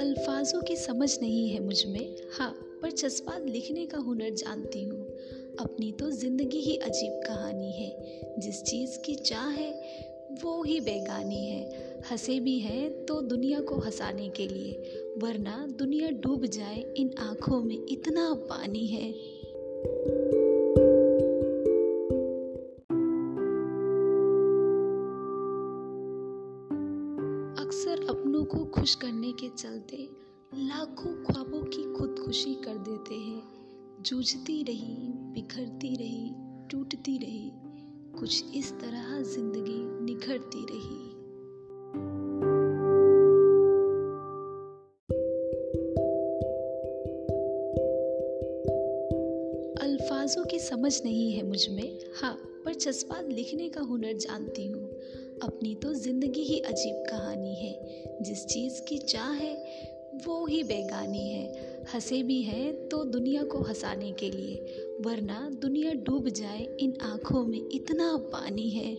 अल्फाजों की समझ नहीं है मुझमें। हाँ पर जज्बात लिखने का हुनर जानती हूँ। अपनी तो ज़िंदगी ही अजीब कहानी है। जिस चीज़ की चाह है, वो ही बेगानी है। हंसे भी हैं तो दुनिया को हंसाने के लिए, वरना दुनिया डूब जाए इन आँखों में इतना पानी है। अक्सर अपनों को खुश करने के चलते लाखों ख्वाबों की खुदकुशी कर देते हैं। जूझती रही, बिखरती रही, टूटती रही, कुछ इस तरह ज़िंदगी निखरती रही। अल्फाजों की समझ नहीं है मुझमें। हाँ पर जज्बात लिखने का हुनर जानती हूँ। अपनी तो ज़िंदगी ही अजीब कहानी है। जिस चीज़ की चाह है, वो ही बेगानी है। हंसे भी हैं तो दुनिया को हंसाने के लिए, वरना दुनिया डूब जाए इन आँखों में इतना पानी है।